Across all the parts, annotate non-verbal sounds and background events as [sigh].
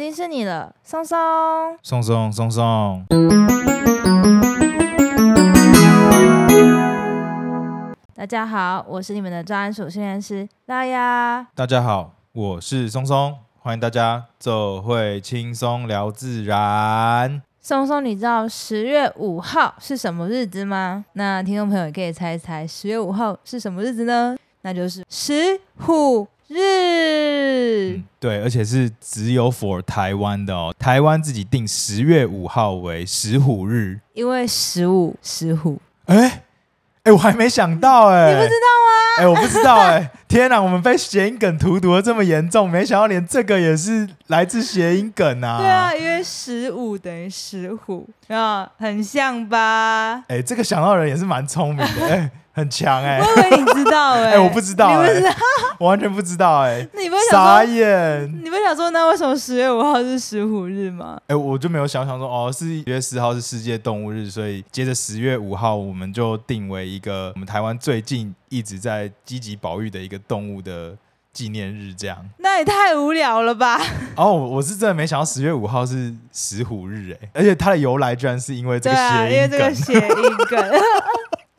已经是你了，松松，松松松松。大家好，我是你们的专属训练师拉雅。大家好，我是松松，欢迎大家走会轻松聊自然。松松，你知道十月五号是什么日子吗？那听众朋友也可以猜一猜，十月五号是什么日子呢？那就是石虎日。嗯，对，而且是只有 for 台湾的哦。台湾自己定十月五号为石虎日，因为十五石虎。哎哎，我还没想到哎，你不知道吗？哎，我不知道哎。[laughs] 天哪，我们被谐音梗荼毒的这么严重，没想到连这个也是来自谐音梗啊。对啊，因为十五等于石虎啊，很像吧？哎，这个想到的人也是蛮聪明的哎。很强哎、欸！我以为你知道 [laughs] 哎、欸欸，我不知道、欸，你不知道，我完全不知道哎、那。[laughs] 你不想说傻眼？你不想说那为什么十月五号是石虎日吗？哎、欸，我就没有想想说哦，是一月十号是世界动物日，所以接着十月五号我们就定为一个我们台湾最近一直在积极保育的一个动物的纪念日，这样。那也太无聊了吧？[laughs] 哦，我是真的没想到十月五号是石虎日哎、欸，而且它的由来居然是因为这个谐音梗、啊，因为这个谐音梗。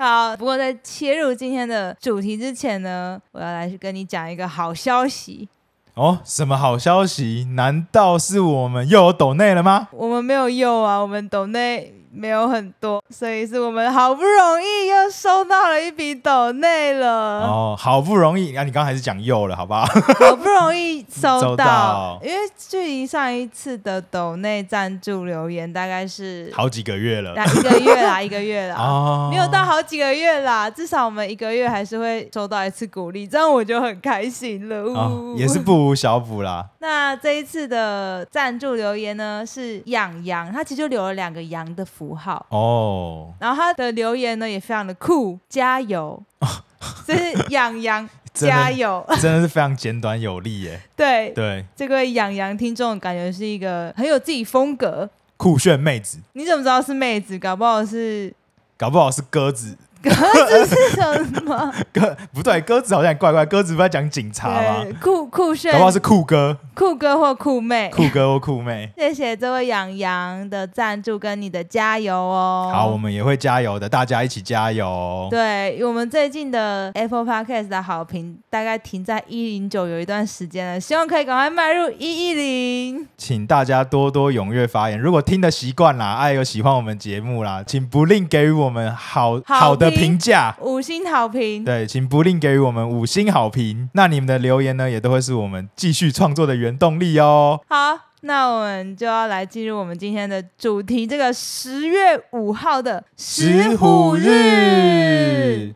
好，不过在切入今天的主题之前呢，我要来跟你讲一个好消息。哦，什么好消息？难道是我们又有抖内了吗？我们没有又啊，我们抖内。没有很多，所以是我们好不容易又收到了一笔抖内了。哦，好不容易，那、啊、你刚刚还是讲又了，好不好？好不容易收到，[laughs] 因为距离上一次的抖内赞助留言大概是好几个月了，一个月啦，[laughs] 一个月啦，哦，没有到好几个月啦，至少我们一个月还是会收到一次鼓励，这样我就很开心了。哦、也是不无小补啦。[laughs] 那这一次的赞助留言呢，是养羊，他其实就留了两个羊的符号哦，然后他的留言呢也非常的酷，加油，[laughs] 这是养羊 [laughs] 加油，[laughs] 真的是非常简短有力耶。对对，这个养羊听众感觉是一个很有自己风格、酷炫妹子。你怎么知道是妹子？搞不好是，搞不好是鸽子。[laughs] 鸽子是什么？[laughs] 鸽不对，鸽子好像怪怪。鸽子不在讲警察吗？酷酷炫，搞不好是酷哥，酷哥或酷妹，酷哥或酷妹。[laughs] 谢谢这位养羊的赞助跟你的加油哦。好，我们也会加油的，大家一起加油。对，我们最近的 Apple Podcast 的好评大概停在一零九有一段时间了，希望可以赶快迈入一一零。请大家多多踊跃发言，如果听的习惯啦，爱有喜欢我们节目啦，请不吝给予我们好好，好的。评价五星好评，对，请不吝给予我们五星好评。那你们的留言呢，也都会是我们继续创作的原动力哦。好，那我们就要来进入我们今天的主题，这个十月五号的石虎日。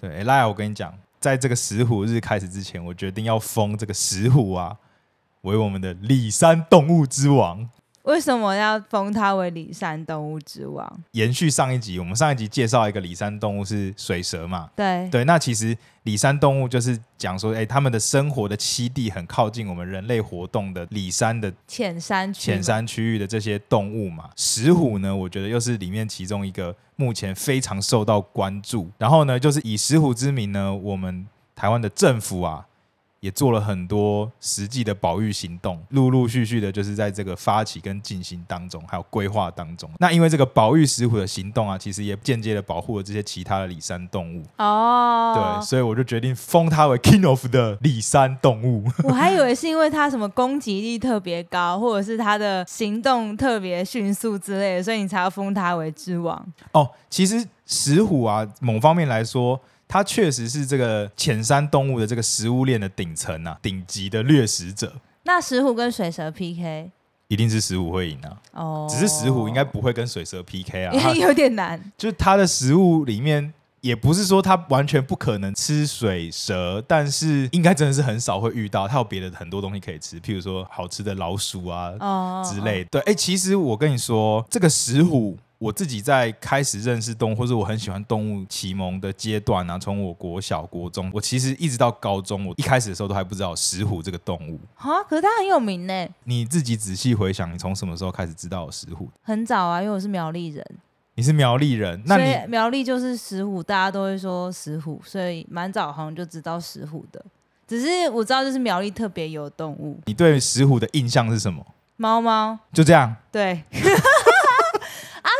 对，来，我跟你讲，在这个石虎日开始之前，我决定要封这个石虎啊为我们的里山动物之王。为什么要封它为里山动物之王？延续上一集，我们上一集介绍一个里山动物是水蛇嘛？对对，那其实里山动物就是讲说，哎，他们的生活的栖地很靠近我们人类活动的里山的浅山区浅山区域的这些动物嘛。石虎呢，我觉得又是里面其中一个目前非常受到关注。然后呢，就是以石虎之名呢，我们台湾的政府啊。也做了很多实际的保育行动，陆陆续续的，就是在这个发起跟进行当中，还有规划当中。那因为这个保育石虎的行动啊，其实也间接的保护了这些其他的里山动物。哦，对，所以我就决定封它为 King of 的里山动物。我还以为是因为它什么攻击力特别高，或者是它的行动特别迅速之类的，所以你才要封它为之王。哦，其实石虎啊，某方面来说。它确实是这个浅山动物的这个食物链的顶层啊，顶级的掠食者。那石虎跟水蛇 PK，一定是石虎会赢啊！哦，只是石虎应该不会跟水蛇 PK 啊，[laughs] 有点难。就是它的食物里面，也不是说它完全不可能吃水蛇，但是应该真的是很少会遇到。它有别的很多东西可以吃，譬如说好吃的老鼠啊之类的。对，哎，其实我跟你说，这个石虎。我自己在开始认识动物，或者我很喜欢动物启蒙的阶段啊，从我国小、国中，我其实一直到高中，我一开始的时候都还不知道石虎这个动物啊。可是它很有名呢。你自己仔细回想，你从什么时候开始知道石虎？很早啊，因为我是苗栗人。你是苗栗人，那你苗栗就是石虎，大家都会说石虎，所以蛮早好像就知道石虎的。只是我知道就是苗栗特别有动物。你对石虎的印象是什么？猫猫，就这样。对，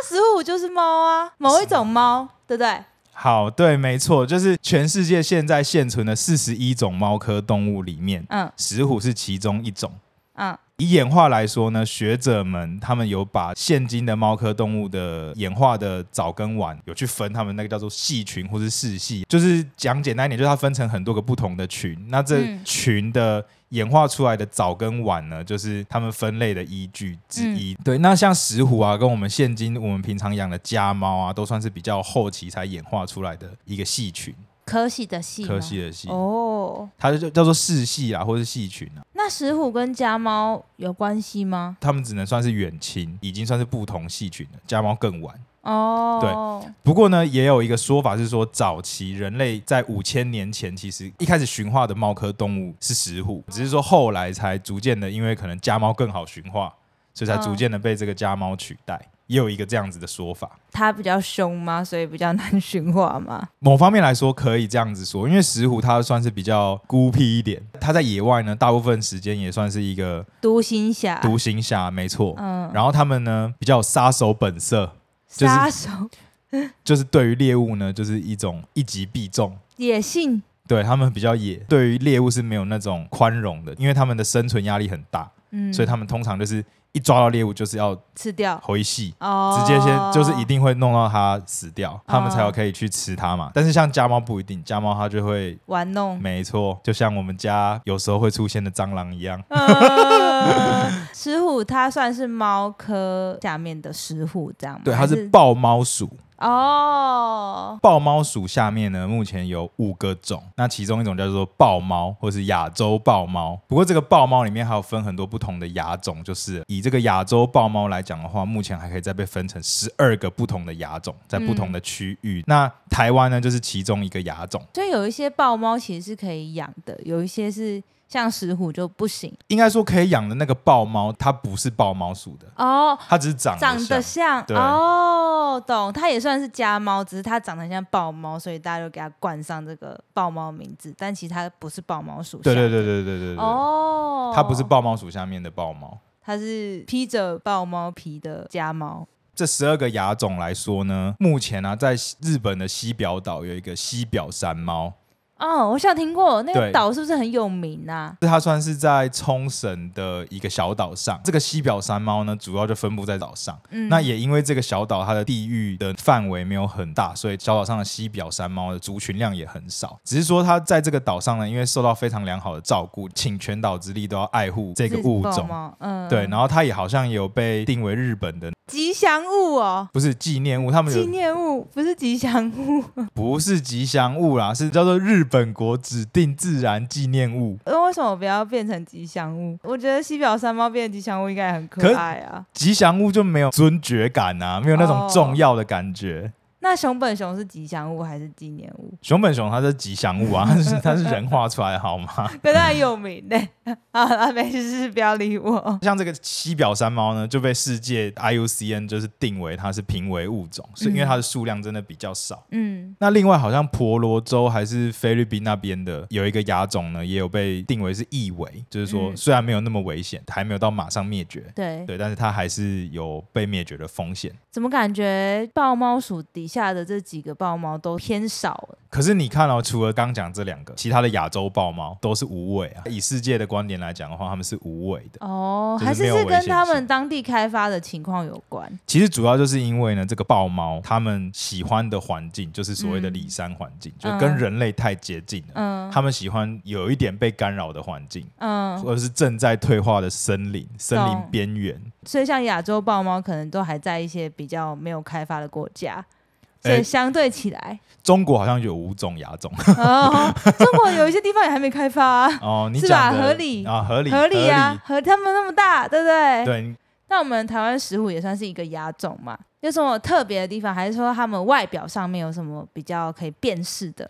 啊，石虎就是猫啊，某一种猫，对不对？好，对，没错，就是全世界现在现存的四十一种猫科动物里面，嗯，石虎是其中一种。嗯，以演化来说呢，学者们他们有把现今的猫科动物的演化的早跟晚有去分，他们那个叫做系群或是世系，就是讲简单一点，就是它分成很多个不同的群。那这群的演化出来的早跟晚呢，就是他们分类的依据之一。嗯、对，那像石虎啊，跟我们现今我们平常养的家猫啊，都算是比较后期才演化出来的一个系群。科系的系，科系的系哦，它就叫做世系啊，或是系群啊。那石虎跟家猫有关系吗？它们只能算是远亲，已经算是不同系群了。家猫更晚哦。对，不过呢，也有一个说法是说，早期人类在五千年前，其实一开始驯化的猫科动物是石虎，只是说后来才逐渐的，因为可能家猫更好驯化，所以才逐渐的被这个家猫取代。也有一个这样子的说法，它比较凶吗？所以比较难驯化吗？某方面来说可以这样子说，因为石虎它算是比较孤僻一点，它在野外呢，大部分时间也算是一个独行侠。独行侠没错，嗯。然后他们呢比较有杀手本色，杀手 [laughs] 就是对于猎物呢就是一种一击必中，野性。对，他们比较野，对于猎物是没有那种宽容的，因为他们的生存压力很大，嗯，所以他们通常就是。一抓到猎物就是要吃掉，回戏，直接先就是一定会弄到它死掉，他们才有可以去吃它嘛。但是像家猫不一定，家猫它就会玩弄，没错，就像我们家有时候会出现的蟑螂一样。[laughs] [laughs] 石虎它算是猫科下面的石虎，这样吗？对，它是豹猫属。哦，豹猫属下面呢，目前有五个种，那其中一种叫做豹猫，或是亚洲豹猫。不过这个豹猫里面还有分很多不同的亚种，就是以这个亚洲豹猫来讲的话，目前还可以再被分成十二个不同的亚种，在不同的区域。嗯、那台湾呢，就是其中一个亚种。所以有一些豹猫其实是可以养的，有一些是。像石虎就不行，应该说可以养的那个豹猫，它不是豹猫属的哦，它只是长得长得像哦，懂，它也算是家猫，只是它长得像豹猫，所以大家就给它冠上这个豹猫名字，但其实它不是豹猫属。对对对对对对对哦，它不是豹猫属下面的豹猫，它是披着豹猫皮的家猫。这十二个亚种来说呢，目前呢、啊，在日本的西表岛有一个西表山猫。哦，我想听过那个岛是不是很有名啊？它算是在冲绳的一个小岛上。这个西表山猫呢，主要就分布在岛上。嗯，那也因为这个小岛它的地域的范围没有很大，所以小岛上的西表山猫的族群量也很少。只是说它在这个岛上呢，因为受到非常良好的照顾，请全岛之力都要爱护这个物种。嗯，对。然后它也好像也有被定为日本的吉祥物哦，不是纪念物，他们纪念物不是吉祥物，[laughs] 不是吉祥物啦，是叫做日。本国指定自然纪念物，那为什么不要变成吉祥物？我觉得西表山猫变成吉祥物应该很可爱啊。吉祥物就没有尊爵感啊，没有那种重要的感觉。哦那熊本熊是吉祥物还是纪念物？熊本熊它是吉祥物啊，[laughs] 它是它是人画出来好吗？[laughs] 跟它有名呢。[laughs] 啊，没事，不要理我。像这个西表山猫呢，就被世界 IUCN 就是定为它是濒危物种，是因为它的数量真的比较少。嗯。那另外好像婆罗洲还是菲律宾那边的有一个亚种呢，也有被定为是易危，就是说虽然没有那么危险，还没有到马上灭绝。对对，但是它还是有被灭绝的风险。怎么感觉豹猫属底下？下的这几个豹猫都偏少，可是你看哦，除了刚讲这两个，其他的亚洲豹猫都是无尾啊。以世界的观点来讲的话，他们是无尾的哦，还是是跟他们当地开发的情况有关？其实主要就是因为呢，这个豹猫他们喜欢的环境就是所谓的里山环境，嗯、就跟人类太接近了。嗯，他们喜欢有一点被干扰的环境，嗯，或者是正在退化的森林、森林边缘。所以像亚洲豹猫可能都还在一些比较没有开发的国家。所以相对起来，欸，中国好像有五种亚种。[laughs] 哦，中国有一些地方也还没开发啊。[laughs] 哦，你是吧？合理啊，合理，合理啊，和他们那么大，对不对？对。那我们台湾石虎也算是一个亚种嘛？有什么特别的地方，还是说他们外表上面有什么比较可以辨识的？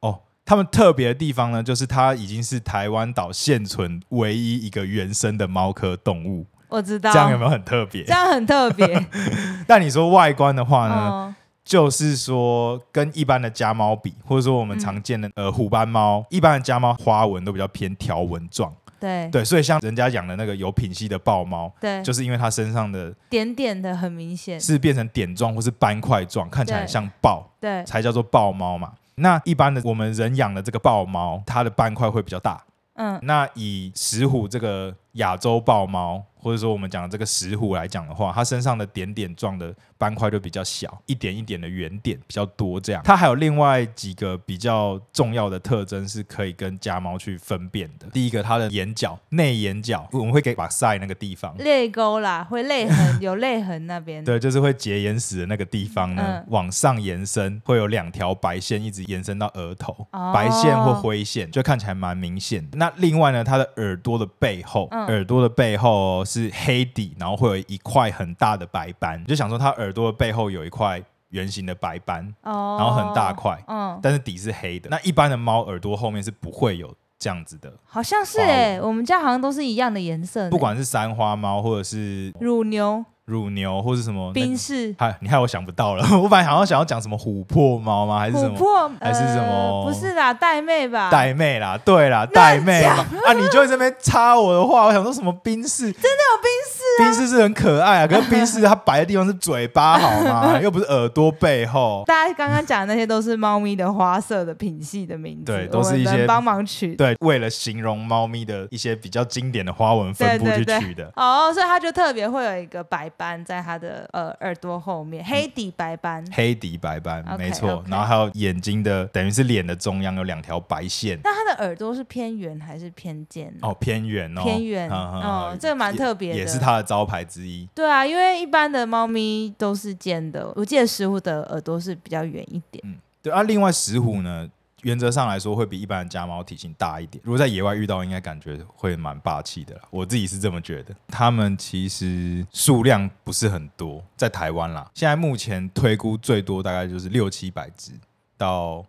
哦，他们特别的地方呢，就是它已经是台湾岛现存唯一一个原生的猫科动物。我知道。这样有没有很特别？这样很特别。[laughs] 但你说外观的话呢？哦就是说，跟一般的家猫比，或者说我们常见的、嗯、呃虎斑猫，一般的家猫花纹都比较偏条纹状。对对，所以像人家养的那个有品系的豹猫，对，就是因为它身上的点点的很明显，是变成点状或是斑块状，看起来很像豹，对，才叫做豹猫嘛。那一般的我们人养的这个豹猫，它的斑块会比较大。嗯，那以石虎这个亚洲豹猫。或者说我们讲的这个石虎来讲的话，它身上的点点状的斑块就比较小，一点一点的圆点比较多。这样，它还有另外几个比较重要的特征是可以跟家猫去分辨的。第一个，它的眼角内眼角，我们会给把塞那个地方泪沟啦，会泪痕有泪痕那边。对，就是会结眼屎的那个地方呢，嗯、往上延伸，会有两条白线一直延伸到额头，哦、白线或灰线，就看起来蛮明显的。那另外呢，它的耳朵的背后，嗯、耳朵的背后。是黑底，然后会有一块很大的白斑，就想说它耳朵的背后有一块圆形的白斑，哦，然后很大块，嗯，但是底是黑的。那一般的猫耳朵后面是不会有这样子的，好像是哎、欸，我们家好像都是一样的颜色，不管是三花猫或者是乳牛。乳牛或是什么冰室，嗨，你害我想不到了。[laughs] 我本来好像想要讲什么琥珀猫吗？还是什么？琥珀还是什么？呃、不是啦，玳妹吧？玳妹啦，对啦，玳妹嘛。啊，你就在这边插我的话，我想说什么冰室？真的有冰室啊？冰室是很可爱啊，可是冰室 [laughs] 它白的地方是嘴巴好吗？[laughs] 又不是耳朵背后。大家刚刚讲的那些都是猫咪的花色的品系的名字，对，都是一些帮忙取。对，为了形容猫咪的一些比较经典的花纹分布去取的。哦，所以它就特别会有一个白斑在它的。呃，耳朵后面黑底白斑，嗯、黑底白斑没错。然后还有眼睛的，等于是脸的中央有两条白线。那它的耳朵是偏圆还是偏尖？哦，偏圆哦，偏圆。嗯这个蛮特别的，也是它的招牌之一。对啊，因为一般的猫咪都是尖的，我记得石虎的耳朵是比较圆一点。嗯，对啊。另外石虎呢？原则上来说，会比一般的家猫体型大一点。如果在野外遇到，应该感觉会蛮霸气的啦。我自己是这么觉得。它们其实数量不是很多，在台湾啦，现在目前推估最多大概就是六七百只，到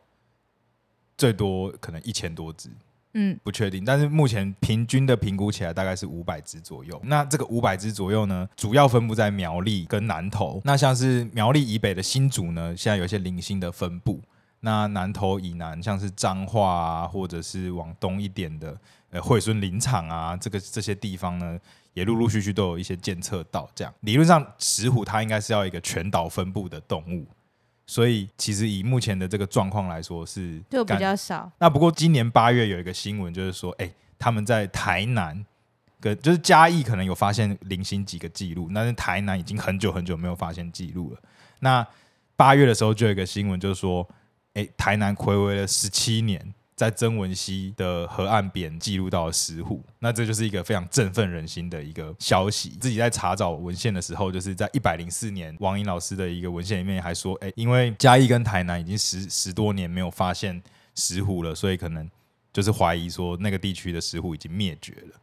最多可能一千多只。嗯，不确定。但是目前平均的评估起来大概是五百只左右。那这个五百只左右呢，主要分布在苗栗跟南投。那像是苗栗以北的新竹呢，现在有一些零星的分布。那南投以南，像是彰化啊，或者是往东一点的，呃，惠蓀林场啊，这个这些地方呢，也陆陆续续都有一些监测到。这样，理论上石虎它应该是要一个全岛分布的动物，所以其实以目前的这个状况来说是就比较少。那不过今年八月有一个新闻，就是说，哎，他们在台南跟就是嘉义可能有发现零星几个记录，但是台南已经很久很久没有发现记录了。那八月的时候就有一个新闻，就是说。哎，台南睽违了十七年，在曾文溪的河岸边记录到了石虎，那这就是一个非常振奋人心的一个消息。自己在查找文献的时候，就是在一百零四年王英老师的一个文献里面还说，哎，因为嘉义跟台南已经十十多年没有发现石虎了，所以可能就是怀疑说那个地区的石虎已经灭绝了。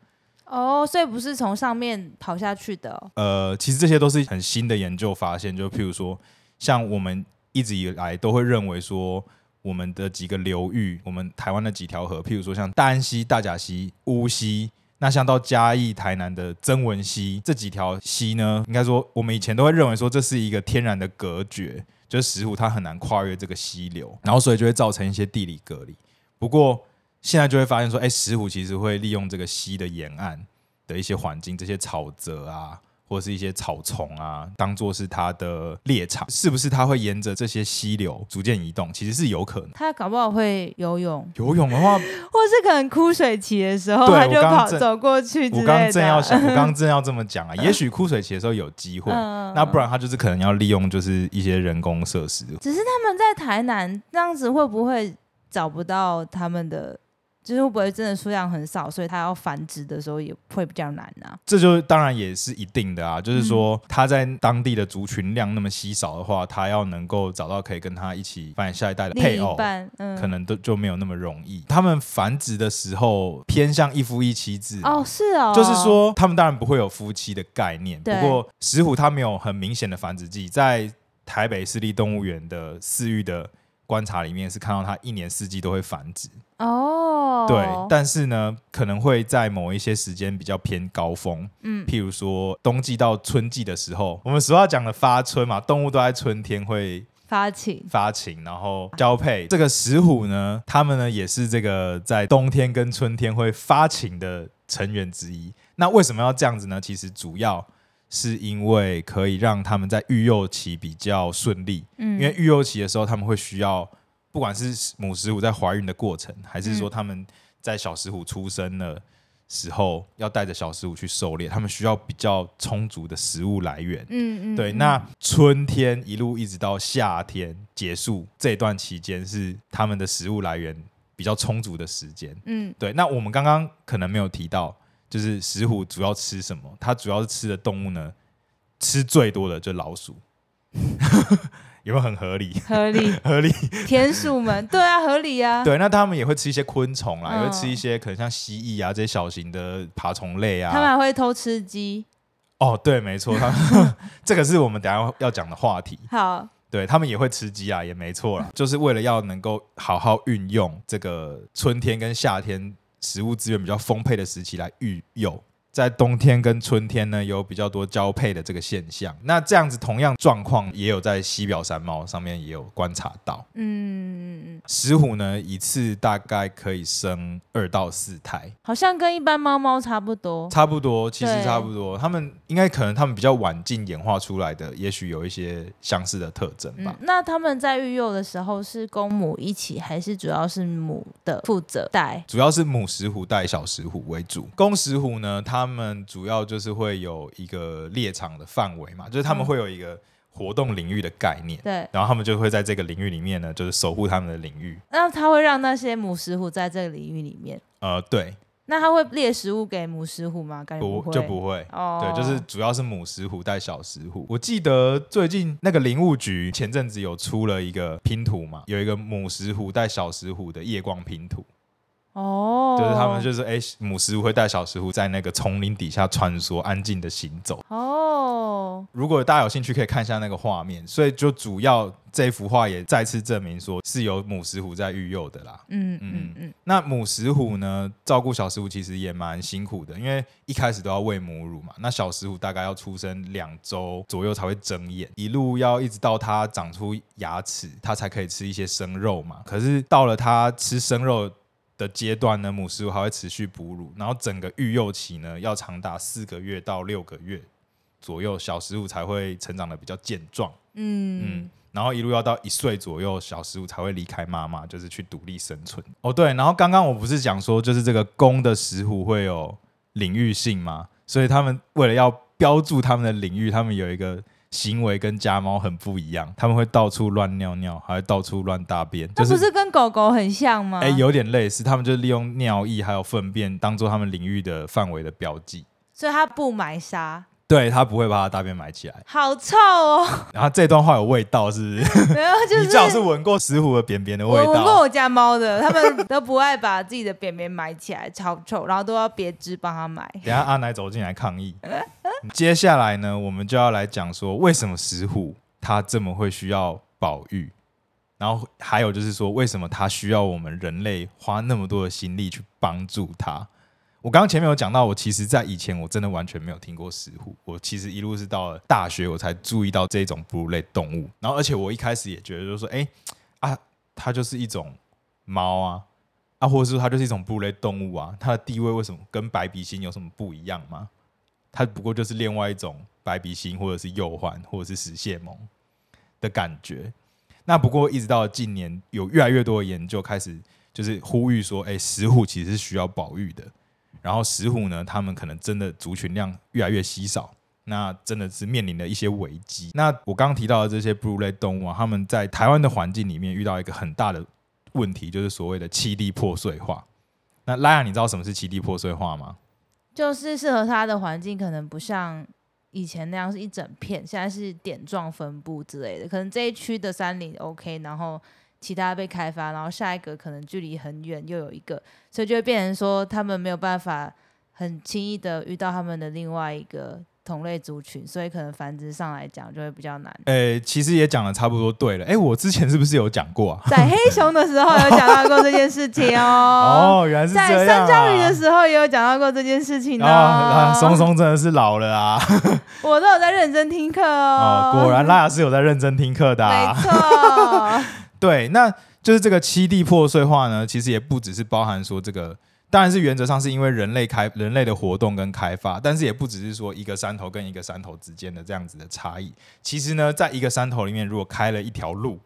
哦，所以不是从上面跑下去的哦。呃，其实这些都是很新的研究发现，就譬如说像我们。一直以来都会认为说，我们的几个流域，我们台湾的几条河，譬如说像大安溪、大甲溪、乌溪，那像到嘉义、台南的曾文溪这几条溪呢，应该说我们以前都会认为说这是一个天然的隔绝，就是石虎它很难跨越这个溪流，然后所以就会造成一些地理隔离。不过现在就会发现说，哎，石虎其实会利用这个溪的沿岸的一些环境，这些草泽啊。或者是一些草丛啊，当做是它的猎场，是不是它会沿着这些溪流逐渐移动？其实是有可能。它搞不好会游泳，游泳的话，[laughs] 或是可能枯水期的时候，它就跑走过去。我刚刚正要想，[laughs] 我刚刚正要这么讲啊，也许枯水期的时候有机会，嗯、那不然它就是可能要利用就是一些人工设施。只是他们在台南这样子，会不会找不到他们的？就是会不会真的数量很少，所以它要繁殖的时候也会比较难啊？这就当然也是一定的啊，就是说它在当地的族群量那么稀少的话，它要能够找到可以跟它一起繁衍下一代的配偶，嗯、可能都就没有那么容易。他们繁殖的时候偏向一夫一妻制哦，是哦，就是说他们当然不会有夫妻的概念。不过石虎它没有很明显的繁殖季，在台北市立动物园的饲育的。观察里面是看到它一年四季都会繁殖。哦，对，但是呢，可能会在某一些时间比较偏高峰，嗯，譬如说冬季到春季的时候，我们俗话讲的发春嘛，动物都在春天会发情，发情，然后交配。这个石虎呢，它们呢也是这个在冬天跟春天会发情的成员之一。那为什么要这样子呢？其实主要是因为可以让他们在育幼期比较顺利，嗯，因为育幼期的时候他们会需要。不管是母石虎在怀孕的过程，还是说他们在小石虎出生的时候，要带着小石虎去狩猎，他们需要比较充足的食物来源。嗯嗯，对。那春天一路一直到夏天结束这段期间，是他们的食物来源比较充足的时间。嗯，对。那我们刚刚可能没有提到，就是石虎主要吃什么？它主要是吃的动物呢，吃最多的就是老鼠。[laughs] 有没有很合理？合理，[laughs] 合理。田鼠们，对啊，合理啊。对，那他们也会吃一些昆虫啦，嗯、也会吃一些可能像蜥蜴啊这些小型的爬虫类啊。他们还会偷吃鸡。哦，对，没错，他们 [laughs] 这个是我们等下要讲的话题。好，对他们也会吃鸡啊，也没错啦，就是为了要能够好好运用这个春天跟夏天食物资源比较丰沛的时期来育幼。在冬天跟春天呢，有比较多交配的这个现象。那这样子同样状况也有在西表山猫上面也有观察到。嗯，石虎呢，一次大概可以生二到四胎，好像跟一般猫猫差不多。差不多，其实差不多。他们应该可能他们比较晚进演化出来的，也许有一些相似的特征吧。嗯，那他们在育幼的时候是公母一起，还是主要是母的负责带？主要是母石虎带小石虎为主，公石虎呢，它。他们主要就是会有一个猎场的范围嘛，就是他们会有一个活动领域的概念，对，然后他们就会在这个领域里面呢，就是守护他们的领域。那他会让那些母石虎在这个领域里面？呃，对。那他会猎食物给母石虎吗？不，不就不会。哦，对，就是主要是母石虎带小石虎。我记得最近那个林务局前阵子有出了一个拼图嘛，有一个母石虎带小石虎的夜光拼图。哦，就是他们就是哎、欸，母石虎会带小石虎在那个丛林底下穿梭，安静的行走。哦，如果大家有兴趣，可以看一下那个画面。所以就主要这幅画也再次证明说是有母石虎在育幼的啦。嗯嗯嗯，嗯。那母石虎呢，照顾小石虎其实也蛮辛苦的，因为一开始都要喂母乳嘛。那小石虎大概要出生两周左右才会睁眼，一路要一直到它长出牙齿，它才可以吃一些生肉嘛。可是到了它吃生肉的阶段呢，母石虎还会持续哺乳，然后整个育幼期呢，要长达四个月到六个月左右，小食虎才会成长的比较健壮。嗯嗯，然后一路要到一岁左右，小食虎才会离开妈妈，就是去独立生存。哦，对，然后刚刚我不是讲说，就是这个公的石虎会有领域性吗？所以他们为了要标注他们的领域，他们有一个。行为跟家猫很不一样，他们会到处乱尿尿，还会到处乱大便。这不是跟狗狗很像吗？哎，有点类似，他们就利用尿液还有粪便当做他们领域的范围的标记，所以它不埋沙。对，他不会把他大便埋起来。好臭哦！然后这段话有味道，是不是？没有，就是 [laughs] 你最好是闻过石虎的便便的味道。我闻过我家猫的，他们都不爱把自己的便便埋起来，超臭，然后都要别只帮他埋。等下阿奶走进来抗议。[laughs] 接下来呢，我们就要来讲说，为什么石虎它这么会需要保育，然后还有就是说，为什么它需要我们人类花那么多的心力去帮助它。我刚刚前面有讲到，我其实在以前我真的完全没有听过石虎，我其实一路是到了大学我才注意到这种哺乳类动物，然后而且我一开始也觉得就是说，哎啊，它就是一种猫啊，啊，或者说它就是一种哺乳类动物啊，它的地位为什么跟白鼻心有什么不一样吗？它不过就是另外一种白鼻心，或者是鼬獾，或者是食蟹獴的感觉。那不过一直到近年，有越来越多的研究开始就是呼吁说，哎，石虎其实是需要保育的。然后石虎呢，他们可能真的族群量越来越稀少，那真的是面临了一些危机。那我刚刚提到的这些哺乳类动物啊，他们在台湾的环境里面遇到一个很大的问题，就是所谓的栖地破碎化。那拉雅，你知道什么是栖地破碎化吗？就是适合它的环境可能不像以前那样是一整片，现在是点状分布之类的。可能这一区的山林 OK，然后其他被开发，然后下一个可能距离很远又有一个，所以就会变成说他们没有办法很轻易的遇到他们的另外一个同类族群，所以可能繁殖上来讲就会比较难。诶，其实也讲的差不多对了。诶，我之前是不是有讲过啊？[laughs] 在黑熊的时候有讲到过这件事情哦。[laughs] 哦，原来是这样、啊。在山椒鱼的时候也有讲到过这件事情哦。啊，松松真的是老了啊。[laughs] 我都有在认真听课哦。哦，果然拉雅是有在认真听课的、啊。没错。对，那就是这个七地破碎化呢，其实也不只是包含说这个。当然是原则上是因为人类开人类的活动跟开发，但是也不只是说一个山头跟一个山头之间的这样子的差异。其实呢，在一个山头里面，如果开了一条路，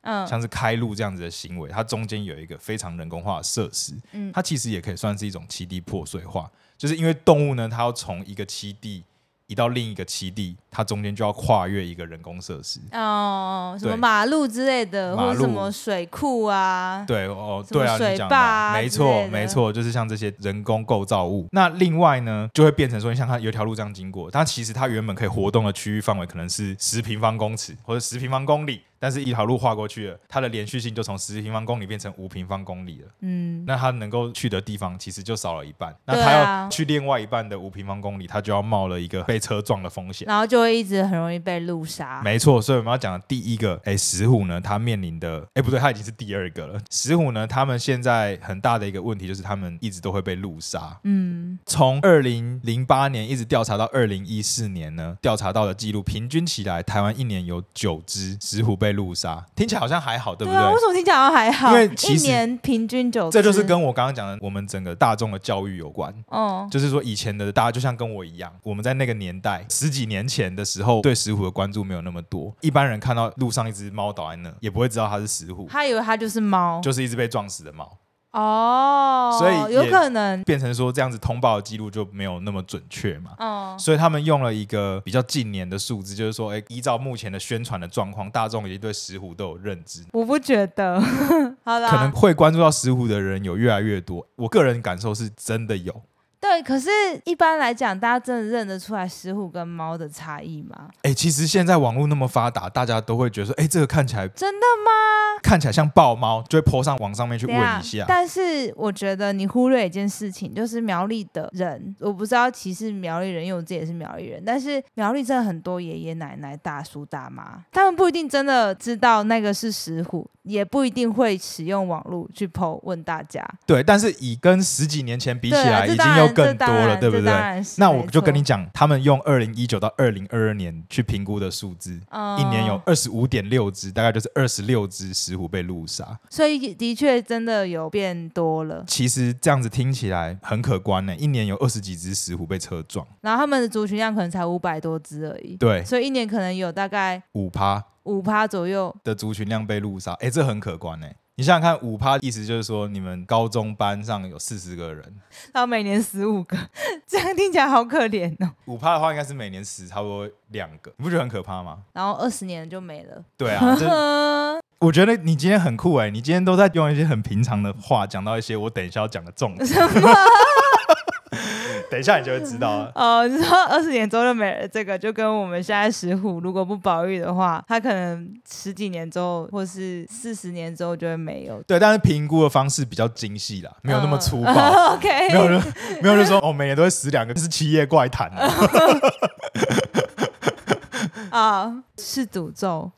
嗯，像是开路这样子的行为，它中间有一个非常人工化的设施，嗯，它其实也可以算是一种七地破碎化，就是因为动物呢，它要从一个七地。移到另一个栖地，它中间就要跨越一个人工设施哦，什么马路之类的，或者什么水库啊，对哦，对啊，水坝啊，没错没错，就是像这些人工构造物。那另外呢，就会变成说，你像它有条路这样经过，它其实它原本可以活动的区域范围可能是十平方公尺或者十平方公里。但是一条路划过去了，它的连续性就从十平方公里变成五平方公里了。嗯，那它能够去的地方其实就少了一半。那它要去另外一半的五平方公里，它就要冒了一个被车撞的风险，然后就会一直很容易被路杀。没错，所以我们要讲的第一个，哎，石虎呢，它面临的，哎，不对，它已经是第二个了。石虎呢，他们现在很大的一个问题就是，他们一直都会被路杀。嗯，从二零零八年一直调查到二零一四年呢，调查到的记录，平均起来，台湾一年有九只石虎被路杀。听起来好像还好，对不对？对啊，为什么听起来好像还好？因为一年平均九，这就是跟我刚刚讲的我们整个大众的教育有关。哦，就是说以前的大家就像跟我一样，我们在那个年代十几年前的时候，对石虎的关注没有那么多。一般人看到路上一只猫倒在那，也不会知道它是石虎，他以为它就是猫，就是一只被撞死的猫。哦，所以有可能变成说这样子通报的记录就没有那么准确嘛。哦，所以他们用了一个比较近年的数字，就是说，哎，依照目前的宣传的状况，大众已经对石虎都有认知。我不觉得，[laughs] 好啦，可能会关注到石虎的人有越来越多。我个人感受是真的有。对，可是一般来讲，大家真的认得出来石虎跟猫的差异吗？哎，其实现在网络那么发达，大家都会觉得说，哎，这个看起来真的吗？看起来像豹猫，就会 po 上网上面去问一下。但是我觉得你忽略一件事情，就是苗栗的人，我不知道歧视苗栗人，因为我自己也是苗栗人，但是苗栗真的很多爷爷奶奶、大叔大妈，他们不一定真的知道那个是石虎。也不一定会使用网络去 po 问大家，对，但是以跟十几年前比起来，已经又更多了，对不对？那我就跟你讲，他们用二零一九到二零二二年去评估的数字，嗯、一年有二十五点六只，大概就是二十六只石虎被路杀，所以的确真的有变多了。其实这样子听起来很可观呢，一年有二十几只石虎被车撞，然后他们的族群量可能才五百多只而已，对，所以一年可能有大概五趴。五趴左右的族群量被路杀，哎，这很可观哎！你想想看，五趴意思就是说，你们高中班上有四十个人，[laughs] 然后每年十五个，这样听起来好可怜哦。五趴的话，应该是每年死差不多两个，你不觉得很可怕吗？然后二十年就没了。对啊，[laughs] 我觉得你今天很酷哎！你今天都在用一些很平常的话讲到一些我等一下要讲的重点。等一下，你就会知道了。哦，你说二十年之后就没了，这个就跟我们现在石虎如果不保育的话，它可能十几年之后，或是四十年之后就会没有。对，但是评估的方式比较精细啦，没有那么粗 [laughs] 暴。嗯、OK，没有人，没有人说哦，每年都会死两个，这是七夜怪谈啊。[laughs] 啊，是诅咒。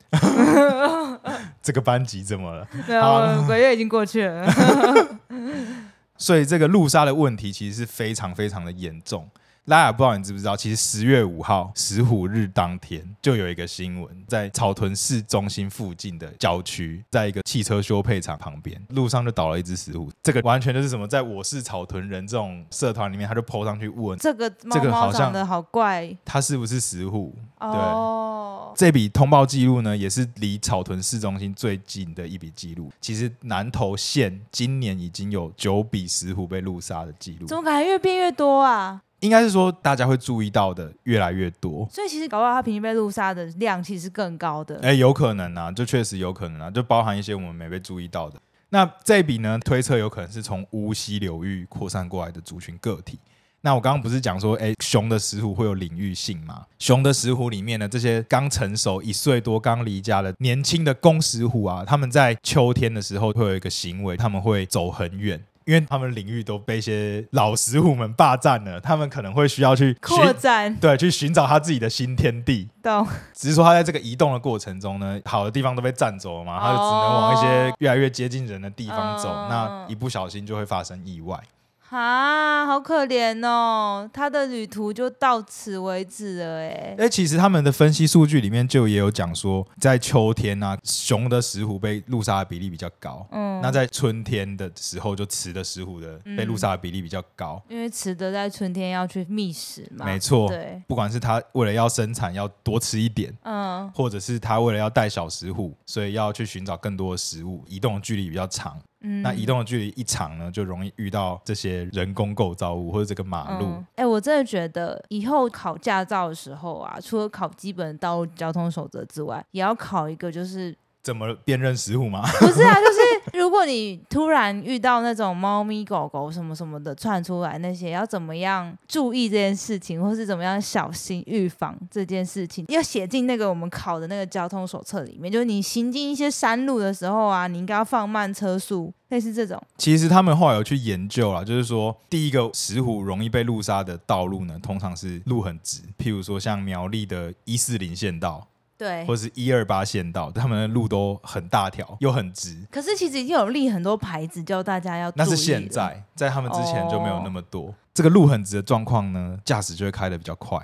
这个班级怎么了？对啊，鬼月已经过去了。[laughs] 所以这个路杀的问题其实是非常非常的严重。拉雅，不知道你知不知道，其实十月五号石虎日当天就有一个新闻，在草屯市中心附近的郊区，在一个汽车修配厂旁边，路上就倒了一只石虎。这个完全就是什么，在我是草屯人这种社团里面，他就 po 上去问这个猫猫长得好怪，它是不是石虎？对。哦，这笔通报记录呢，也是离草屯市中心最近的一笔记录。其实南投县今年已经有九笔石虎被路杀的记录，怎么感觉越变越多啊？应该是说，大家会注意到的越来越多，所以其实搞不好它平均被路杀的量其实是更高的。哎，有可能啊，就确实有可能啊，就包含一些我们没被注意到的。那这一笔呢，推测有可能是从乌溪流域扩散过来的族群个体。那我刚刚不是讲说，哎，熊的石虎会有领域性吗？熊的石虎里面呢，这些刚成熟一岁多、刚离家的年轻的公石虎啊，他们在秋天的时候会有一个行为，他们会走很远。因为他们领域都被一些老石虎们霸占了，他们可能会需要去扩展，对，去寻找他自己的新天地。懂。只是说他在这个移动的过程中呢，好的地方都被占走了嘛，他就只能往一些越来越接近人的地方走，哦、那一不小心就会发生意外。啊，好可怜哦！他的旅途就到此为止了，哎。哎，其实他们的分析数据里面就也有讲说，在秋天啊，雄的石虎被路杀的比例比较高。嗯。那在春天的时候，就雌的石虎的被路杀的比例比较高。因为雌的在春天要去觅食嘛。没错。对。不管是它为了要生产要多吃一点，嗯，或者是它为了要带小石虎，所以要去寻找更多的食物，移动的距离比较长。嗯，那移动的距离一长呢，就容易遇到这些人工构造物或者这个马路。哎、嗯欸，我真的觉得以后考驾照的时候啊，除了考基本道路交通守则之外，也要考一个就是。怎么辨认食物吗？[laughs] 不是啊，就是 [laughs] 如果你突然遇到那种猫咪、狗狗什么什么的窜出来，那些要怎么样注意这件事情，或是怎么样小心预防这件事情，要写进那个我们考的那个交通手册里面。就是你行进一些山路的时候啊，你应该要放慢车速，类似这种。其实他们后来有去研究啦，就是说第一个石虎容易被路杀的道路呢，通常是路很直，譬如说像苗栗的一四零县道。对，或者是一二八县道，他们的路都很大条，又很直。可是其实已经有立很多牌子叫大家要。那是现在，在他们之前就没有那么多。哦、这个路很直的状况呢，驾驶就会开的比较快。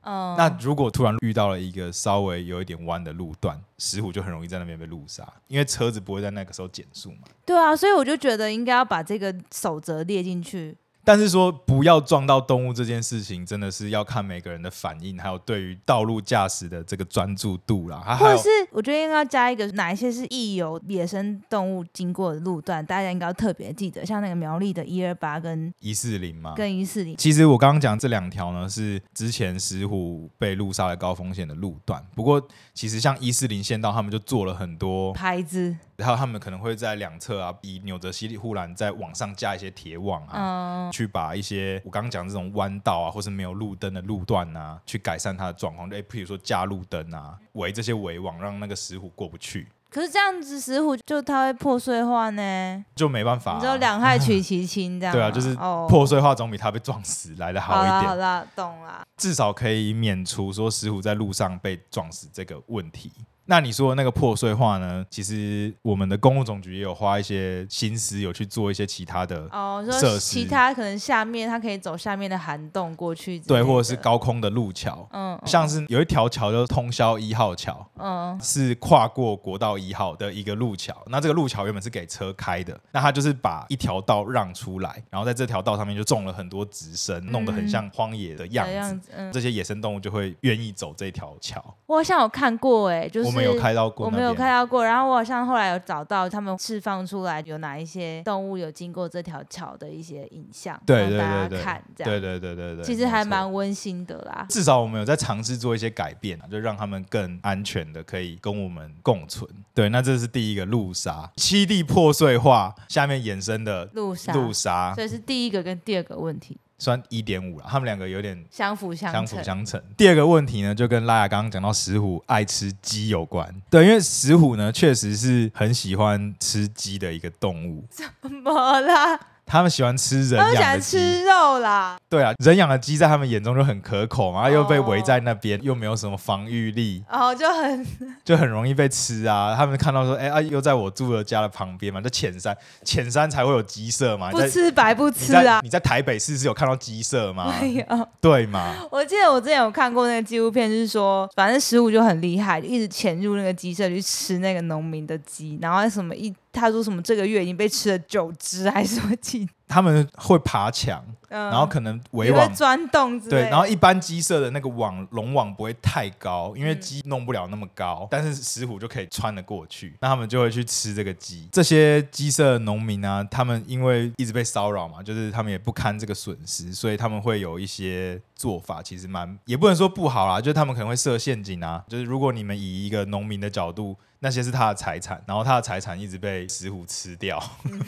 嗯。那如果突然遇到了一个稍微有一点弯的路段，石虎就很容易在那边被路杀，因为车子不会在那个时候减速嘛。对啊，所以我就觉得应该要把这个守则列进去。但是说不要撞到动物这件事情，真的是要看每个人的反应，还有对于道路驾驶的这个专注度啦。或者是我觉得应该要加一个，哪一些是易有野生动物经过的路段，大家应该要特别记得，像那个苗栗的一二八跟一四零嘛，跟一四零。其实我刚刚讲这两条呢，是之前石虎被路杀的高风险的路段。不过其实像一四零县道，他们就做了很多牌子。然后他们可能会在两侧啊，以纽泽西护栏再往上加一些铁网啊，嗯、去把一些我刚刚讲这种弯道啊，或是没有路灯的路段啊，去改善它的状况。诶，譬如说加路灯啊，围这些围网，让那个石虎过不去。可是这样子石虎就它会破碎化呢，就没办法、啊。你知道两害取其轻这样、嗯。对啊，就是破碎化总比它被撞死来的好一点。好啦，好啦，懂啦。至少可以免除说石虎在路上被撞死这个问题。那你说的那个破碎化呢？其实我们的公路总局也有花一些心思，有去做一些其他的哦，设施，其他可能下面它可以走下面的涵洞过去，对，或者是高空的路桥，嗯，像是有一条桥就是通霄一号桥，嗯，是跨过国道一号的一个路桥。那这个路桥原本是给车开的，那它就是把一条道让出来，然后在这条道上面就种了很多植生，弄得很像荒野的样子，嗯样子嗯、这些野生动物就会愿意走这条桥。我好像有看过、欸，哎，就是。没有开到过，我没有开到过。然后我好像后来有找到他们释放出来有哪一些动物有经过这条桥的一些影像，对对对对，让大家看这样。对对对对对，其实还蛮温馨的啦。至少我们有在尝试做一些改变啊，就让他们更安全的可以跟我们共存。对，那这是第一个路杀，七地破碎化下面衍生的路杀，路杀，所以是第一个跟第二个问题。算一点五了，他们两个有点相辅相相辅相成。第二个问题呢，就跟拉雅刚刚讲到石虎爱吃鸡有关。对，因为石虎呢，确实是很喜欢吃鸡的一个动物。怎么啦？他们喜欢吃人养的鸡，他们喜欢吃肉啦。对啊，人养的鸡在他们眼中就很可口嘛，又被围在那边，又没有什么防御力，哦，就很 [laughs] 就很容易被吃啊。他们看到说，哎啊，又在我住的家的旁边嘛，就浅山，浅山才会有鸡舍嘛。不吃白不吃啊！你在，你在台北市是有看到鸡舍吗？没有。对嘛？我记得我之前有看过那个纪录片，就是说，反正食物就很厉害，就一直潜入那个鸡舍去吃那个农民的鸡，然后什么一。他说什么？这个月已经被吃了九只还是什么鸡？他们会爬墙，嗯、然后可能围网钻洞之类。对，然后一般鸡舍的那个网笼网不会太高，因为鸡弄不了那么高，嗯、但是石虎就可以穿得过去。那他们就会去吃这个鸡。这些鸡舍的农民啊，他们因为一直被骚扰嘛，就是他们也不堪这个损失，所以他们会有一些做法，其实蛮也不能说不好啦，就是他们可能会设陷阱啊，就是如果你们以一个农民的角度。那些是他的财产，然后他的财产一直被石虎吃掉，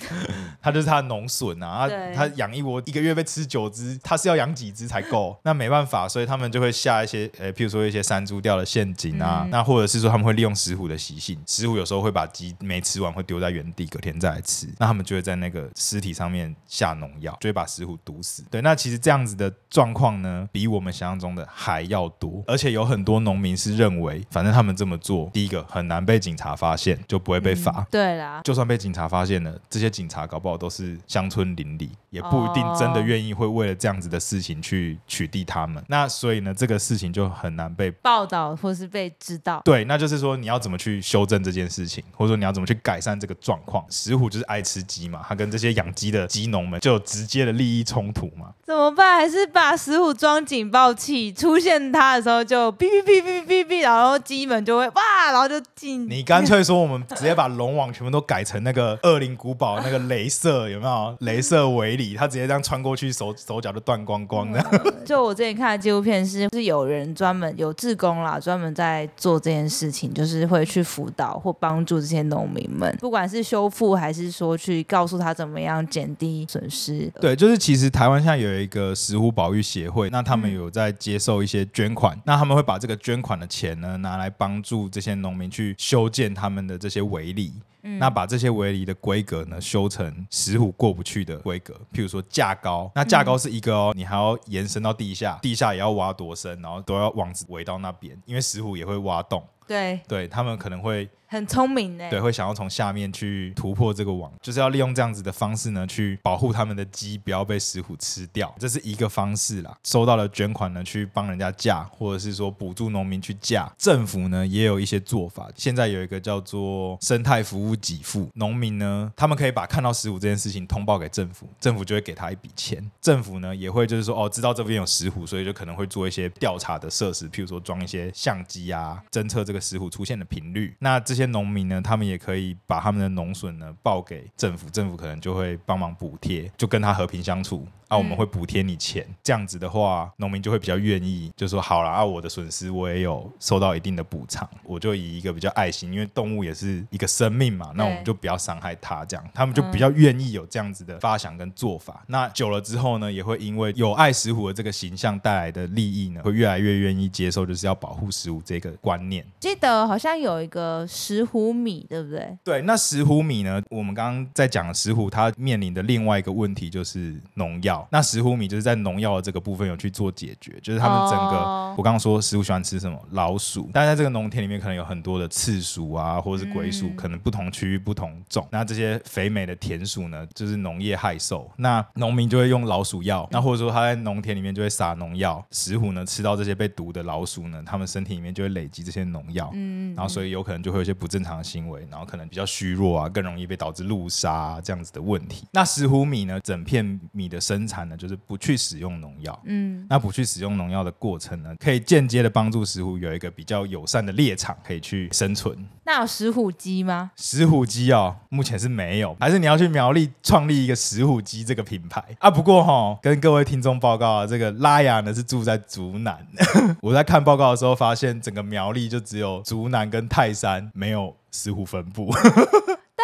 [laughs] 他就是他的农损啊，他他养一窝一个月被吃九只，他是要养几只才够？那没办法，所以他们就会下一些，呃，譬如说一些山猪掉的陷阱啊，嗯、那或者是说他们会利用石虎的习性，石虎有时候会把鸡没吃完会丢在原地，隔天再来吃，那他们就会在那个尸体上面下农药，就会把石虎毒死。对，那其实这样子的状况呢，比我们想象中的还要多，而且有很多农民是认为，反正他们这么做，第一个很难被警察发现，就不会被罚。嗯、对啦，就算被警察发现了，这些警察搞不好都是乡村邻里，也不一定真的愿意会为了这样子的事情去取缔他们。那所以呢，这个事情就很难被报道或是被知道。对，那就是说你要怎么去修正这件事情，或者说你要怎么去改善这个状况。石虎就是爱吃鸡嘛，他跟这些养鸡的鸡农们就有直接的利益冲突嘛。怎么办？还是把石虎装警报器，出现它的时候就哔哔哔哔哔哔，然后鸡们就会哇，然后就进。你干脆说我们直接把龙网全部都改成那个恶灵古堡那个镭射，有没有？镭射围里，他直接这样穿过去，手手脚都断光光的。就我之前看的纪录片是，是有人专门有志工啦，专门在做这件事情，就是会去辅导或帮助这些农民们，不管是修复还是说去告诉他怎么样减低损失。对，就是其实台湾现在有一个石虎保育协会，那他们有在接受一些捐款，嗯、那他们会把这个捐款的钱呢拿来帮助这些农民去修建他们的这些围篱。嗯、那把这些围篱的规格呢修成石虎过不去的规格，譬如说架高，那架高是一个哦，嗯、你还要延伸到地下，地下也要挖多深，然后都要网子围到那边，因为石虎也会挖洞。对，对他们可能会。很聪明呢，对，会想要从下面去突破这个网，就是要利用这样子的方式呢，去保护他们的鸡不要被石虎吃掉，这是一个方式啦。收到了捐款呢，去帮人家架，或者是说补助农民去架。政府呢也有一些做法，现在有一个叫做生态服务给付，农民呢他们可以把看到石虎这件事情通报给政府，政府就会给他一笔钱。政府呢也会就是说哦，知道这边有石虎，所以就可能会做一些调查的设施，譬如说装一些相机啊，侦测这个石虎出现的频率。那这些些农民呢，他们也可以把他们的农损呢报给政府，政府可能就会帮忙补贴，就跟他和平相处。啊，我们会补贴你钱，这样子的话，农民就会比较愿意，就说好了啊，我的损失我也有受到一定的补偿，我就以一个比较爱心，因为动物也是一个生命嘛，那我们就不要伤害它，这样他们就比较愿意有这样子的发想跟做法。那久了之后呢，也会因为有爱石虎的这个形象带来的利益呢，会越来越愿意接受，就是要保护石虎这个观念。记得好像有一个石虎米，对不对？对，那石虎米呢，我们刚刚在讲石虎，它面临的另外一个问题就是农药。那石虎米就是在农药的这个部分有去做解决，就是他们整个，oh. 我刚刚说石虎喜欢吃什么老鼠，但在这个农田里面可能有很多的刺鼠啊，或者是鬼鼠，可能不同区域不同种。那这些肥美的田鼠呢，就是农业害兽，那农民就会用老鼠药，那或者说他在农田里面就会撒农药。石虎呢吃到这些被毒的老鼠呢，他们身体里面就会累积这些农药，嗯然后所以有可能就会有一些不正常的行为，然后可能比较虚弱啊，更容易被导致路杀啊，这样子的问题。那石虎米呢，整片米的生产呢，就是不去使用农药，嗯，那不去使用农药的过程呢，可以间接的帮助石虎有一个比较友善的猎场可以去生存。那有石虎鸡吗？石虎鸡哦，目前是没有，还是你要去苗栗创立一个石虎鸡这个品牌啊？不过哈、哦，跟各位听众报告啊，这个拉雅呢是住在竹南，[laughs] 我在看报告的时候发现，整个苗栗就只有竹南跟泰山没有石虎分布。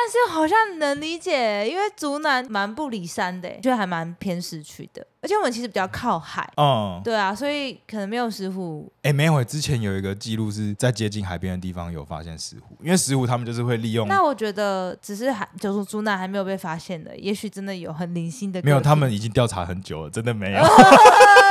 但是好像能理解，因为竹南蛮不离山的，就还蛮偏市区的，而且我们其实比较靠海，嗯，对啊，所以可能没有石虎。哎、欸，没有，之前有一个记录是在接近海边的地方有发现石虎，因为石虎他们就是会利用。那我觉得只是还就是竹南还没有被发现的，也许真的有很零星的。没有，他们已经调查很久了，真的没有。[laughs] [laughs] [laughs]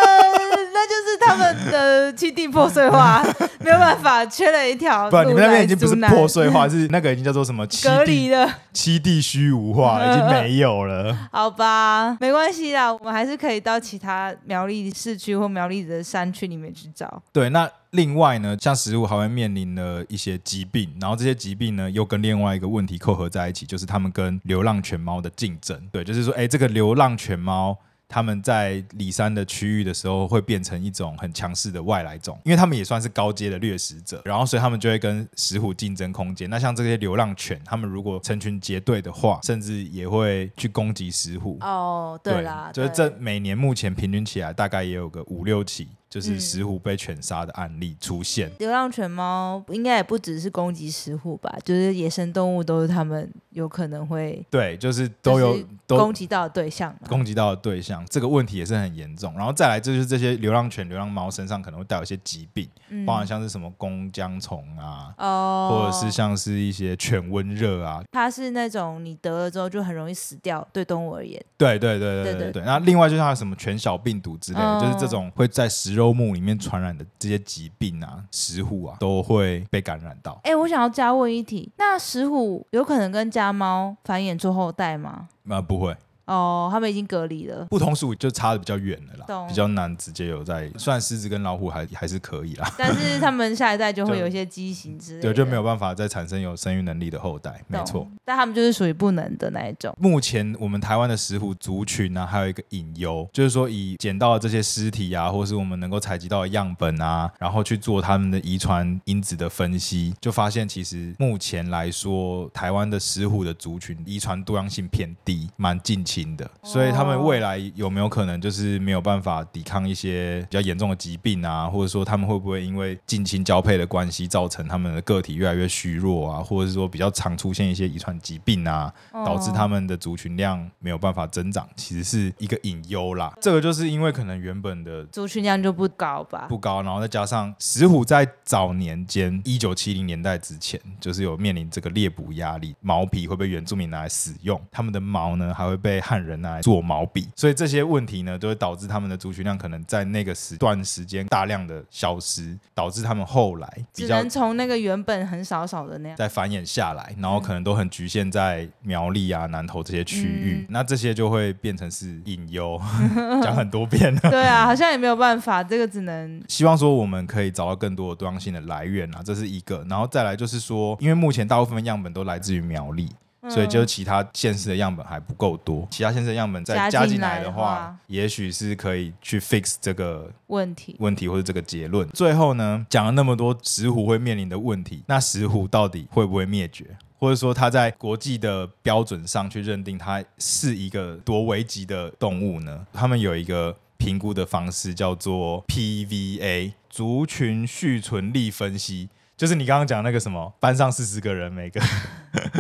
他们的基地破碎化，[laughs] 没有办法，缺了一条。不，你们那边已经不是破碎化，是那个已经叫做什么？隔离的七地虚无化，[laughs] 已经没有了。好吧，没关系啦，我们还是可以到其他苗栗市区或苗栗的山区里面去找。对，那另外呢，像食物还会面临了一些疾病，然后这些疾病呢，又跟另外一个问题扣合在一起，就是他们跟流浪犬猫的竞争。对，就是说，哎，这个流浪犬猫。他们在里山的区域的时候，会变成一种很强势的外来种，因为他们也算是高阶的掠食者，然后所以他们就会跟石虎竞争空间。那像这些流浪犬，他们如果成群结队的话，甚至也会去攻击石虎。哦，对啦，对，就是这每年目前平均起来大概也有个五六起就是石虎被犬杀的案例出现。流浪犬猫应该也不只是攻击石虎吧，就是野生动物都是他们有可能会对，就是都有都攻击到的对象，攻击到的对象，这个问题也是很严重。然后再来就是这些流浪犬、流浪猫身上可能会带有一些疾病，嗯、包含像是什么弓浆虫啊，哦，或者是像是一些犬瘟热啊，它是那种你得了之后就很容易死掉，对动物而言。对对对对对对。那另外就像什么犬小病毒之类的，哦、就是这种会在食肉目里面传染的这些疾病啊，石虎啊都会被感染到。哎，我想要加问一题，那石虎有可能跟家猫繁衍出后代吗？啊，不会。哦，他们已经隔离了，不同属就差的比较远了啦，比较难直接有在。虽然狮子跟老虎还还是可以啦，但是他们下一代就会 [laughs] 有一些畸形之类的，对，就没有办法再产生有生育能力的后代，没错。但他们就是属于不能的那一种。目前我们台湾的石虎族群呢、啊，还有一个隐忧，就是说以捡到的这些尸体啊，或是我们能够采集到的样本啊，然后去做他们的遗传因子的分析，就发现其实目前来说，台湾的石虎的族群遗传多样性偏低，蛮近亲的，所以。他们未来有没有可能就是没有办法抵抗一些比较严重的疾病啊？或者说他们会不会因为近亲交配的关系，造成他们的个体越来越虚弱啊？或者是说比较常出现一些遗传疾病啊，导致他们的族群量没有办法增长，其实是一个隐忧啦。这个就是因为可能原本的族群量就不高吧，不高，然后再加上石虎在早年间一九七零年代之前，就是有面临这个猎捕压力，毛皮会被原住民拿来使用，他们的毛呢还会被汉人拿来做毛笔，所以这些问题呢，都会导致他们的族群量可能在那个时段时间大量的消失，导致他们后来比较只能从那个原本很少少的那样再繁衍下来，然后可能都很局限在苗栗啊、南投这些区域，嗯、那这些就会变成是隐忧，[laughs] 讲很多遍了。对啊，好像也没有办法，这个只能 [laughs] 希望说我们可以找到更多的多样性的来源啊，这是一个，然后再来就是说，因为目前大部分样本都来自于苗栗。所以，就其他县市的样本还不够多，其他县市的样本再加进来的话，的话也许是可以去 fix 这个问题问题或者这个结论。最后呢，讲了那么多石虎会面临的问题，那石虎到底会不会灭绝，或者说它在国际的标准上去认定它是一个多危急的动物呢？他们有一个评估的方式叫做 PVA 族群续存力分析。就是你刚刚讲那个什么，班上四十个人，每个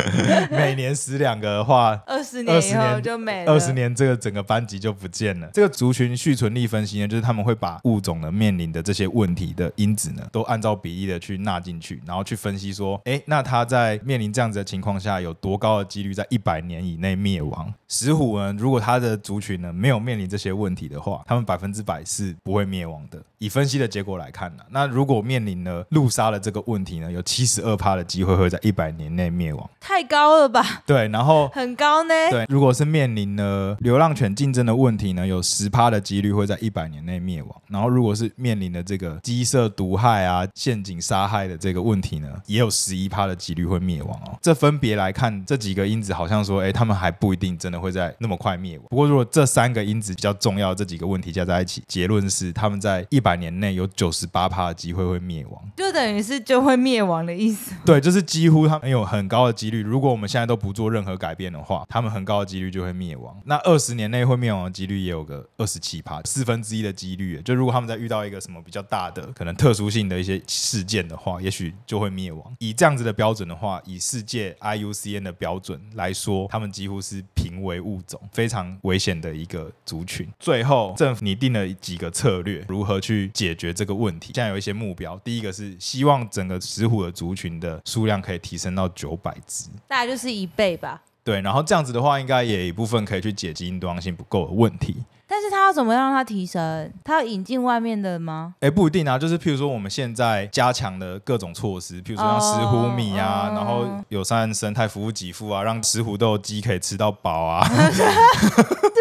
[laughs] 每年死两个的话，二十年以后就没了。二十年这个整个班级就不见了。这个族群续存力分析呢，就是他们会把物种呢面临的这些问题的因子呢，都按照比例的去纳进去，然后去分析说，哎，那它在面临这样子的情况下，有多高的几率在一百年以内灭亡？石虎呢，如果它的族群呢没有面临这些问题的话，他们百分之百是不会灭亡的。以分析的结果来看呢，那如果面临了路杀的这个问题呢，有七十二趴的机会会在一百年内灭亡，太高了吧？对，然后 [laughs] 很高呢。对，如果是面临了流浪犬竞争的问题呢，有十趴的几率会在一百年内灭亡。然后如果是面临的这个鸡舍毒害啊、陷阱杀害的这个问题呢，也有十一趴的几率会灭亡哦。这分别来看，这几个因子好像说，哎，他们还不一定真的会在那么快灭亡。不过如果这三个因子比较重要，这几个问题加在一起，结论是他们在一百年内有九十八趴的机会会灭亡，就等于是就会灭亡的意思。对，就是几乎他们有很高的几率。如果我们现在都不做任何改变的话，他们很高的几率就会灭亡。那二十年内会灭亡的几率也有个二十七趴，四分之一的几率。就如果他们在遇到一个什么比较大的、可能特殊性的一些事件的话，也许就会灭亡。以这样子的标准的话，以世界 IUCN 的标准来说，他们几乎是濒危物种，非常危险的一个族群。最后，政府拟定了几个策略，如何去解决这个问题？现在有一些目标，第一个是希望整个石虎的族群的数量可以提升到九百只，大概就是一倍吧。对，然后这样子的话，应该也一部分可以去解基因多样性不够的问题。但是他要怎么样让它提升？他要引进外面的吗？哎，不一定啊。就是譬如说，我们现在加强的各种措施，譬如说像石斛米啊，哦、然后友善生态服务给付啊，让石斛豆鸡可以吃到饱啊。[laughs]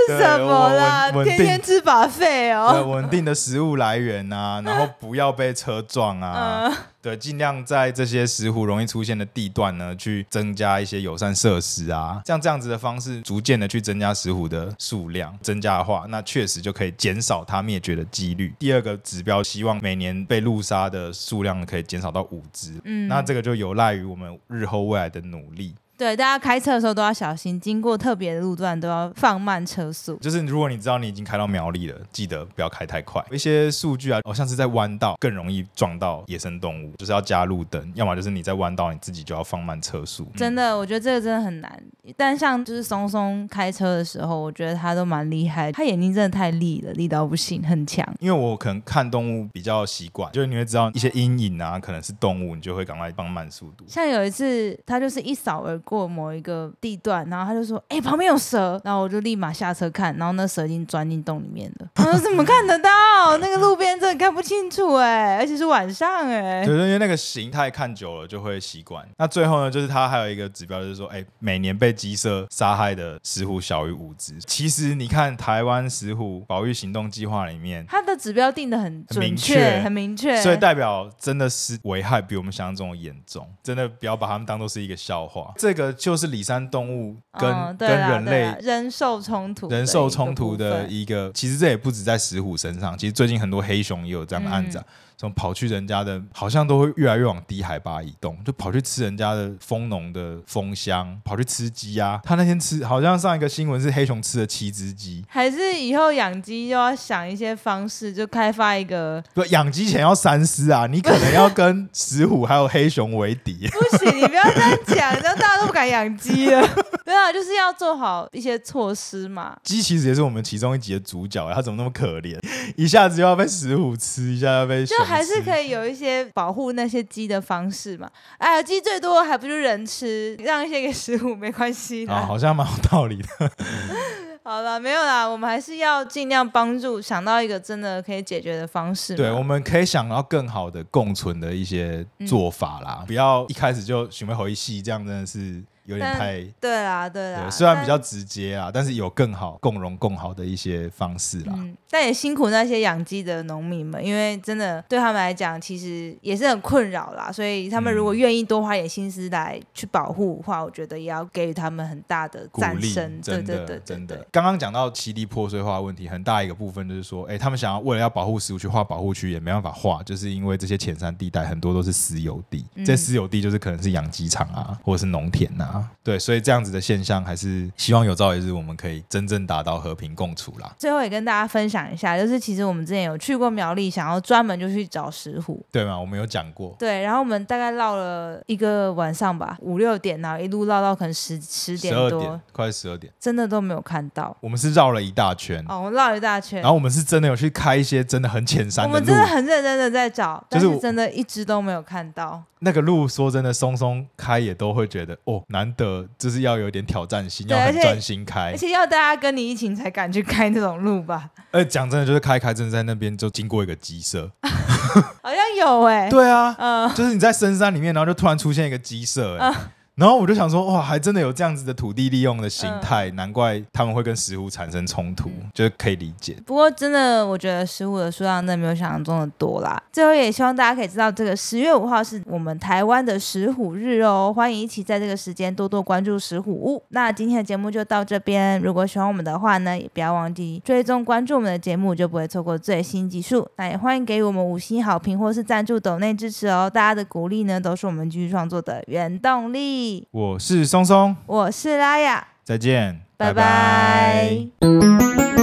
这什么啦？天天吃 buffet 哦。对，稳定的食物来源啊，然后不要被车撞啊。[laughs] 嗯对，尽量在这些石斛容易出现的地段呢，去增加一些友善设施啊，像这样子的方式，逐渐的去增加石斛的数量。增加的话，那确实就可以减少它灭绝的几率。第二个指标，希望每年被路杀的数量可以减少到五只。嗯，那这个就有赖于我们日后未来的努力。对，大家开车的时候都要小心，经过特别的路段都要放慢车速。就是如果你知道你已经开到苗栗了，记得不要开太快。一些数据啊，好像是在弯道更容易撞到野生动物，就是要加路灯，要么就是你在弯道你自己就要放慢车速。真的，我觉得这个真的很难。但像就是松松开车的时候，我觉得他都蛮厉害，他眼睛真的太利了，利到不行，很强。因为我可能看动物比较习惯，就是你会知道一些阴影啊，可能是动物，你就会赶快放慢速度。像有一次，他就是一扫而过某一个地段，然后他就说：“哎、欸，旁边有蛇。”然后我就立马下车看，然后那蛇已经钻进洞里面了。[laughs] 我说：“怎么看得到？[laughs] 那个路边真的看不清楚哎、欸，而且是晚上哎、欸。”对，因为那个形态看久了就会习惯。那最后呢，就是他还有一个指标，就是说，哎、欸，每年被鸡舍杀害的石虎小于五只。其实你看台湾石虎保育行动计划里面，它的指标定得很准确，很明确，所以代表真的是危害比我们想象中的严重。真的不要把它们当做是一个笑话。这个就是里山动物跟、嗯、跟人类人兽冲突、人兽冲突的一个。其实这也不止在石虎身上，其实最近很多黑熊也有这样的案子、啊。嗯从跑去人家的，好像都会越来越往低海拔移动，就跑去吃人家的蜂农的蜂箱，跑去吃鸡啊。他那天吃，好像上一个新闻是黑熊吃了七只鸡。还是以后养鸡就要想一些方式，就开发一个。不，养鸡前要三思啊！你可能要跟石虎还有黑熊为敌。不行，你不要这样讲，这样大家都不敢养鸡了。[laughs] 对啊，就是要做好一些措施嘛。鸡其实也是我们其中一集的主角，他怎么那么可怜？一下子又要被石虎吃，一下要被熊。还是可以有一些保护那些鸡的方式嘛？哎呀，鸡最多还不就人吃，让一些给食物没关系啊，好像蛮有道理的。[laughs] 好了，没有啦，我们还是要尽量帮助，想到一个真的可以解决的方式。对，我们可以想到更好的共存的一些做法啦，嗯、不要一开始就准备回戏，这样真的是。有点太对啦，对啦，虽然比较直接啊，但，是有更好共荣共好的一些方式啦。嗯，但也辛苦那些养鸡的农民们，因为真的对他们来讲，其实也是很困扰啦。所以他们如果愿意多花点心思来去保护的话，我觉得也要给予他们很大的赞声。对对对，真的。刚刚讲到栖地破碎化问题，很大一个部分就是说，哎、欸，他们想要为了要保护食物去画保护区，也没办法画，就是因为这些浅山地带很多都是私有地，这、嗯、私有地就是可能是养鸡场啊，或者是农田啊。对，所以这样子的现象，还是希望有朝一日我们可以真正达到和平共处啦。最后也跟大家分享一下，就是其实我们之前有去过苗栗，想要专门就去找石虎，对吗？我们有讲过。对，然后我们大概绕了一个晚上吧，五六点，然后一路绕到可能十十点多，点快十二点，真的都没有看到。我们是绕了一大圈，哦，我们绕了一大圈，然后我们是真的有去开一些真的很浅山的路，我们真的很认真的在找，但是真的一直都没有看到。那个路说真的，松松开也都会觉得哦，难得就是要有点挑战性，要很专心开，而且要大家跟你一起才敢去开那种路吧。呃，讲真的，就是开开真的在那边就经过一个鸡舍，[laughs] 好像有哎、欸，[laughs] 对啊，嗯，就是你在深山里面，然后就突然出现一个鸡舍、欸，嗯然后我就想说，哇，还真的有这样子的土地利用的形态，嗯、难怪他们会跟石虎产生冲突，嗯、就是可以理解。不过真的，我觉得石虎的数量真的没有想象中的多啦。最后也希望大家可以知道，这个十月五号是我们台湾的石虎日哦，欢迎一起在这个时间多多关注石虎屋。那今天的节目就到这边，如果喜欢我们的话呢，也不要忘记追踪关注我们的节目，就不会错过最新集数。那也欢迎给予我们五星好评或是赞助抖内支持哦，大家的鼓励呢，都是我们继续创作的原动力。我是松松，我是拉雅，再见，拜拜。拜拜。